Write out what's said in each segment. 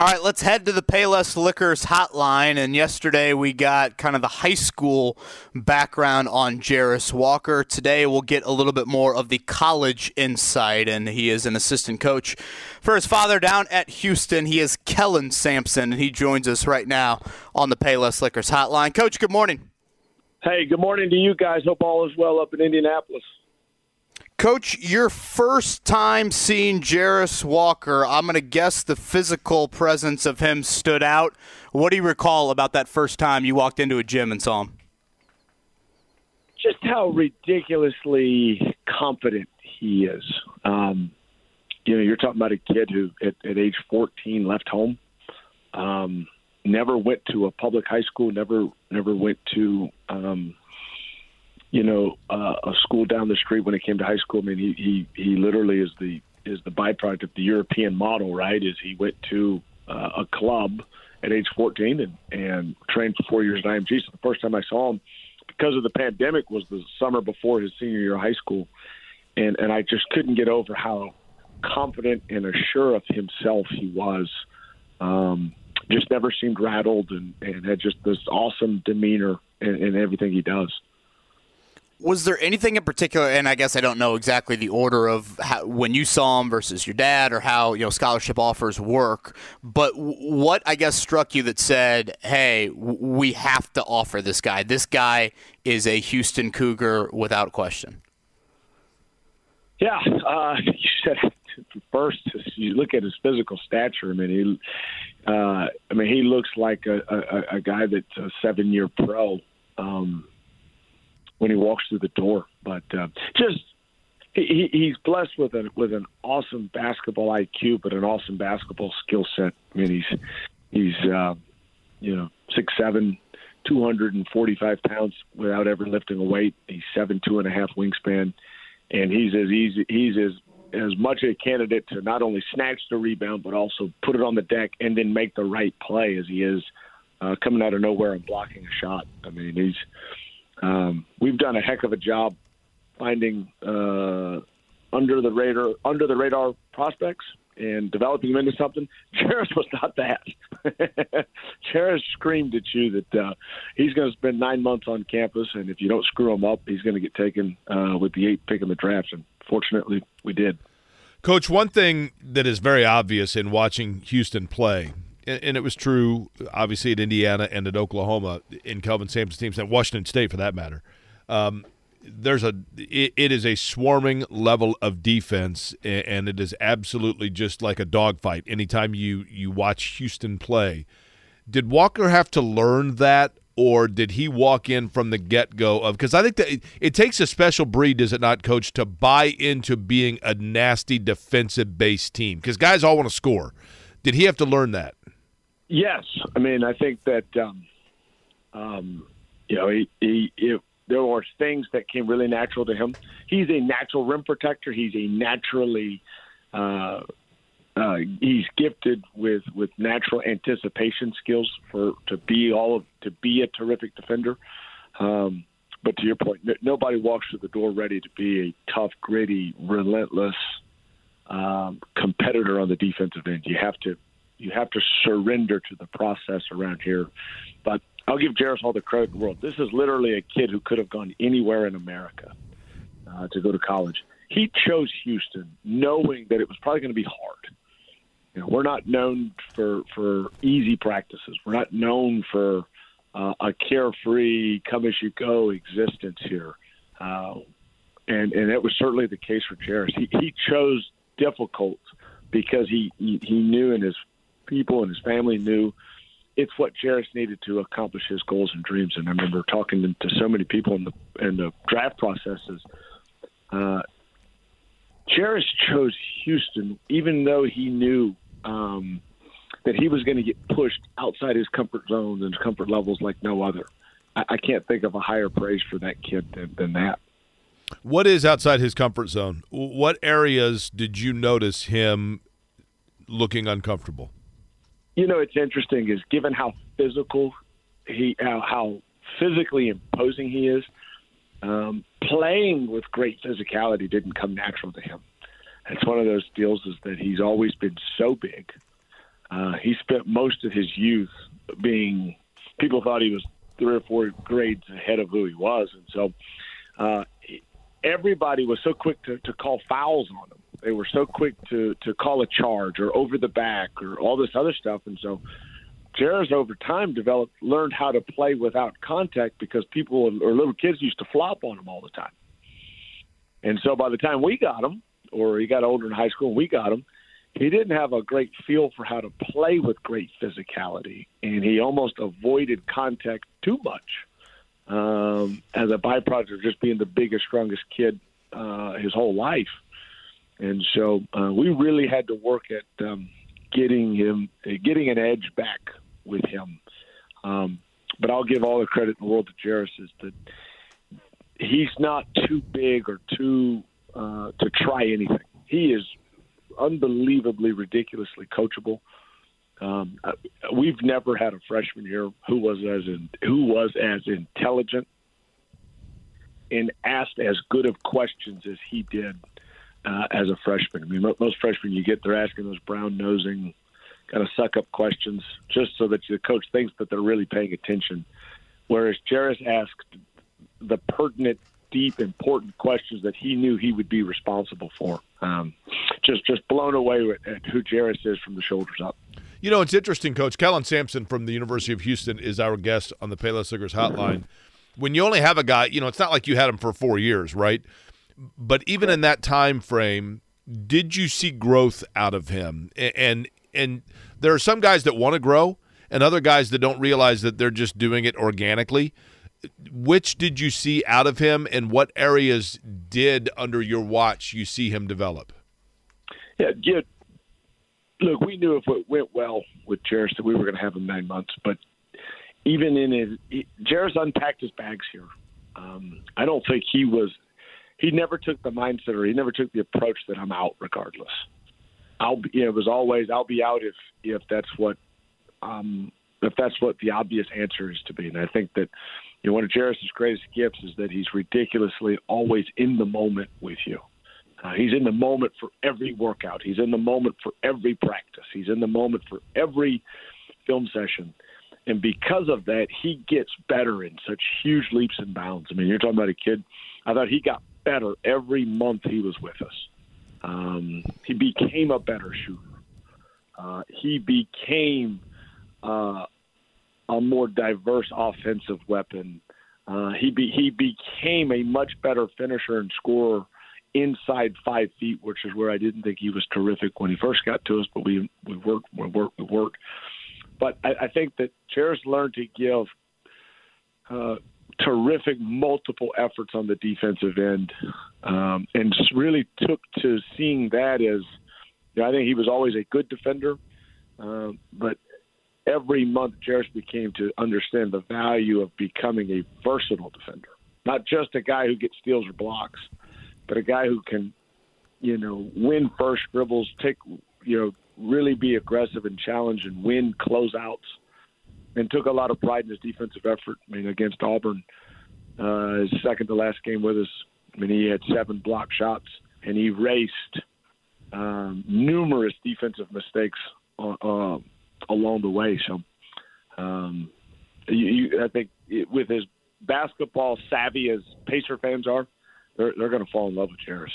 All right, let's head to the Payless Liquors hotline. And yesterday we got kind of the high school background on Jarace Walker. Today we'll get a little bit more of the college insight. And he is an assistant coach for his father down at Houston. He is Kellen Sampson, and he joins us right now on the Payless Liquors hotline. Coach, good morning. Hey, good morning to you guys. Hope all is well up in Indianapolis. Coach, your first time seeing Jarace Walker, I'm going to guess the physical presence of him stood out. What do you recall about that first time you walked into a gym and saw him? Just how ridiculously confident he is. Um, you know, you're talking about a kid who, at, at age 14, left home, um, never went to a public high school, never never went to um, you know, uh, a school down the street when it came to high school. I mean, he he he literally is the is the byproduct of the European model, right? Is he went to uh, a club at age 14 and and trained for four years at IMG. So the first time I saw him, because of the pandemic, was the summer before his senior year of high school, and and I just couldn't get over how confident and assured of himself he was. Um, just never seemed rattled and, and had just this awesome demeanor in, in everything he does was there anything in particular and i guess i don't know exactly the order of how, when you saw him versus your dad or how you know scholarship offers work but what i guess struck you that said hey we have to offer this guy. This guy is a houston cougar without question. Yeah uh, you said first you look at his physical stature i mean he uh, i mean he looks like a, a, a guy that's a seven year pro. Um, when he walks through the door. But uh, just he, he's blessed with an with an awesome basketball IQ, but an awesome basketball skill set. I mean, he's he's uh, you know six seven, two hundred and forty five pounds without ever lifting a weight. He's seven two and a half wingspan, and he's as easy he's as as much a candidate to not only snatch the rebound but also put it on the deck and then make the right play as he is uh, coming out of nowhere and blocking a shot. I mean, he's um, we've done a heck of a job finding uh, under the radar under the radar prospects and developing them into something. Jarace was not that. Jarace screamed at you that uh, he's going to spend nine months on campus, and if you don't screw him up, he's going to get taken uh, with the eighth pick in the draft. And fortunately, we did. Coach, one thing that is very obvious in watching Houston play and it was true, obviously, at Indiana and at Oklahoma, in Kelvin Sampson's teams, and Washington State for that matter. Um, there's a it, it is a swarming level of defense, and it is absolutely just like a dogfight. Anytime you you watch Houston play, did Walker have to learn that, or did he walk in from the get go of? Because I think that it, it takes a special breed, does it not, Coach, to buy into being a nasty defensive based team? Because guys all want to score. Did he have to learn that? Yes, I mean I think that um, um, you know he, he, he there were things that came really natural to him. He's a natural rim protector. He's a naturally uh, uh, he's gifted with with natural anticipation skills for to be all of to be a terrific defender. Um, but to your point, n- nobody walks through the door ready to be a tough, gritty, relentless um, competitor on the defensive end. You have to you have to surrender to the process around here. But I'll give Jarace all the credit in the world. This is literally a kid who could have gone anywhere in America uh, to go to college. He chose Houston, knowing that it was probably going to be hard. You know, we're not known for for easy practices. We're not known for uh, a carefree, come as you go existence here. Uh, and and it was certainly the case for Jarace. He he chose difficult because he he, he knew in his people and his family knew it's what Jarace needed to accomplish his goals and dreams. And I remember talking to, so many people in the in the draft processes. Uh, Jarace chose Houston, even though he knew um, that he was going to get pushed outside his comfort zones and comfort levels like no other. I, I can't think of a higher praise for that kid than, than that. What is outside his comfort zone? What areas did you notice him looking uncomfortable? You know, it's interesting is given how physical he, how, how physically imposing he is, um, playing with great physicality didn't come natural to him. It's one of those deals is that he's always been so big. Uh, he spent most of his youth being. People thought he was three or four grades ahead of who he was, and so uh, everybody was so quick to, to call fouls on him. They were so quick to to call a charge or over the back or all this other stuff, and so Jarace over time developed learned how to play without contact because people or little kids used to flop on him all the time. And so by the time we got him, or he got older in high school and we got him, he didn't have a great feel for how to play with great physicality, and he almost avoided contact too much um, as a byproduct of just being the biggest, strongest kid uh, his whole life. And so uh, we really had to work at um, getting him, getting an edge back with him. Um, but I'll give all the credit in the world to Jarace is that he's not too big or too uh, to try anything. He is unbelievably, ridiculously coachable. Um, uh, we've never had a freshman here who was as in, who was as intelligent and asked as good of questions as he did uh, as a freshman. I mean, most freshmen you get, they're asking those brown nosing, kind of suck up questions just so that the coach thinks that they're really paying attention. Whereas Jarace asked the pertinent, deep, important questions that he knew he would be responsible for. Um, just just blown away at who Jarace is from the shoulders up. You know, it's interesting, Coach. Kellen Sampson from the University of Houston is our guest on the Payless Liquors Hotline. When you only have a guy, you know, it's not like you had him for four years, right? But even in that time frame, did you see growth out of him? And and there are some guys that want to grow, and other guys that don't realize that they're just doing it organically. Which did you see out of him, and what areas did under your watch you see him develop? Yeah, yeah. Look, we knew if it went well with Jarace that we were going to have him nine months, but even in his, Jarace unpacked his bags here. Um, I don't think he was he never took the mindset or he never took the approach that I'm out regardless. I'll be, it was always I'll be out if if that's what um, if that's what the obvious answer is to be. And I think that you know one of Jarace's greatest gifts is that he's ridiculously always in the moment with you. Uh, he's in the moment for every workout. He's in the moment for every practice. He's in the moment for every film session. And because of that, he gets better in such huge leaps and bounds. I mean, you're talking about a kid. I thought he got better every month he was with us. Um, he became a better shooter. Uh, he became uh, a more diverse offensive weapon. Uh, he be, he became a much better finisher and scorer inside five feet, which is where I didn't think he was terrific when he first got to us. But we we worked we worked we worked. But I, I think that Jarace learned to give uh, terrific multiple efforts on the defensive end, um, and really took to seeing that as. You know, I think he was always a good defender, uh, but every month Jarace became to understand the value of becoming a versatile defender, not just a guy who gets steals or blocks, but a guy who can, you know, win first dribbles, take, you know, really be aggressive and challenge and win closeouts and took a lot of pride in his defensive effort. I mean, against Auburn, uh, his second to last game with us. I mean, he had seven block shots and he raced um, numerous defensive mistakes uh, uh, along the way. So, um, you, you, I think it, with his basketball savvy as Pacer fans are, they're, they're going to fall in love with Jarace.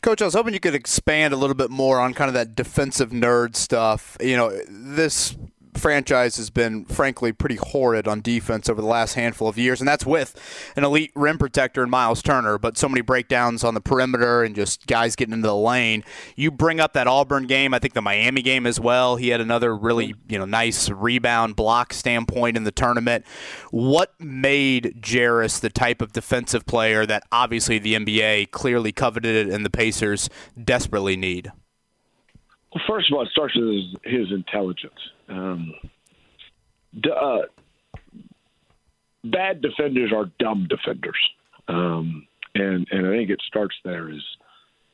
Coach, I was hoping you could expand a little bit more on kind of that defensive nerd stuff. You know, this franchise has been, frankly, pretty horrid on defense over the last handful of years, and that's with an elite rim protector in Myles Turner, but so many breakdowns on the perimeter and just guys getting into the lane. You bring up that Auburn game, I think the Miami game as well. He had another really, you know, nice rebound block standpoint in the tournament. What made Jarace the type of defensive player that obviously the NBA clearly coveted and the Pacers desperately need? Well, first of all, it starts with his, his intelligence. Um, uh, bad defenders are dumb defenders, um, and and I think it starts there. Is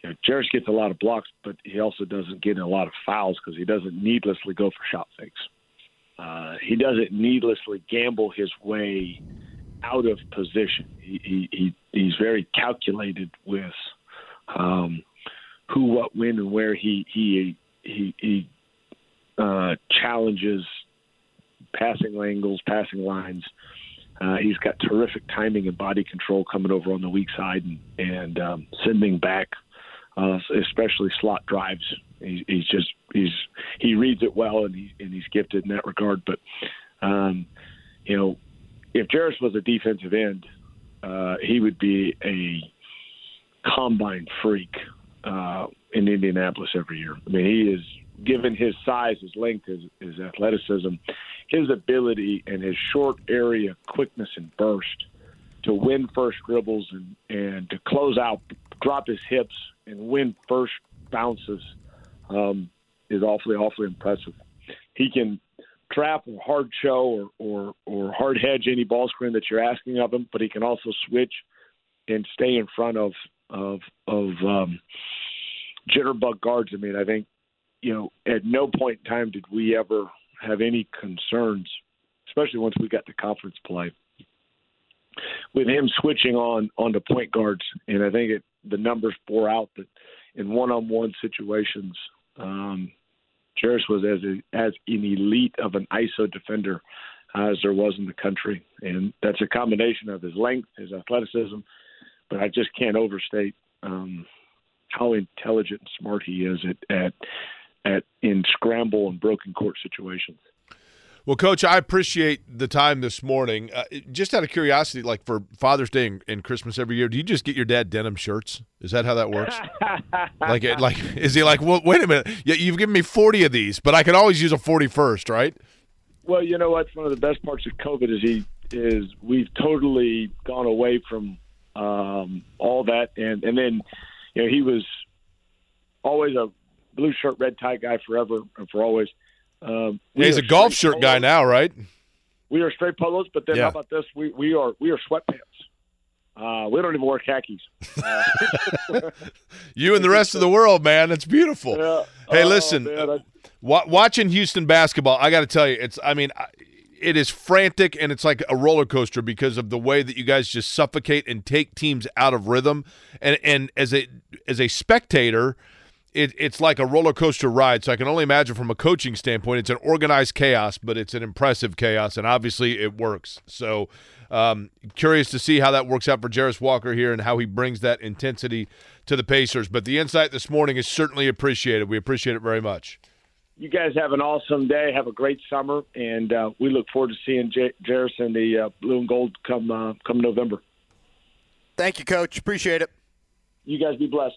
you know, Jarace gets a lot of blocks, but he also doesn't get a lot of fouls because he doesn't needlessly go for shot fakes. Uh, he doesn't needlessly gamble his way out of position. He, he, he he's very calculated with um, who, what, when, and where he he he, he uh, challenges passing angles, passing lines. Uh, he's got terrific timing and body control coming over on the weak side and, and um, sending back, uh, especially slot drives. He, he's just he's he reads it well and, he, and he's gifted in that regard. But um, you know, if Jarace was a defensive end, uh, he would be a combine freak uh, in Indianapolis every year. I mean, he is given his size, his length, his, his athleticism, his ability, and his short area quickness and burst to win first dribbles and, and to close out, drop his hips, and win first bounces um, is awfully, awfully impressive. He can trap or hard show or, or, or hard hedge any ball screen that you're asking of him, but he can also switch and stay in front of of of um, jitterbug guards. I mean, I think you know, at no point in time did we ever have any concerns, especially once we got to conference play, with him switching on onto point guards. And I think it, the numbers bore out that in one-on-one situations, um, Jarace was as a, as an elite of an ISO defender as there was in the country, and that's a combination of his length, his athleticism, but I just can't overstate um, how intelligent and smart he is at, at at in scramble and broken court situations. Well, Coach, I appreciate the time this morning. Uh, just out of curiosity, like for Father's Day and, and, Christmas every year, do you just get your dad denim shirts? Is that how that works? like, like, is he like, well, wait a minute, you've given me forty of these, but I can always use a forty-first, right? Well, you know what's one of the best parts of COVID is he is we've totally gone away from um, all that, and and then you know he was always a blue shirt, red tie guy forever and for always. Um, yeah, he's a golf shirt polos. guy now, right? We are straight polos, but then yeah. how about this? We we are we are sweatpants. Uh, we don't even wear khakis. Uh, you and the rest of the world, man. It's beautiful. Yeah. Hey, oh, listen, man, I, watching Houston basketball, I got to tell you, it's. I mean, it is frantic and it's like a roller coaster because of the way that you guys just suffocate and take teams out of rhythm. And and as a as a spectator, it, it's like a roller coaster ride. So I can only imagine from a coaching standpoint, it's an organized chaos, but it's an impressive chaos, and obviously it works. So um, curious to see how that works out for Jarace Walker here and how he brings that intensity to the Pacers. But the insight this morning is certainly appreciated. We appreciate it very much. You guys have an awesome day. Have a great summer, and uh, we look forward to seeing J- Jarace in the uh, blue and gold come uh, come November. Thank you, Coach. Appreciate it. You guys be blessed.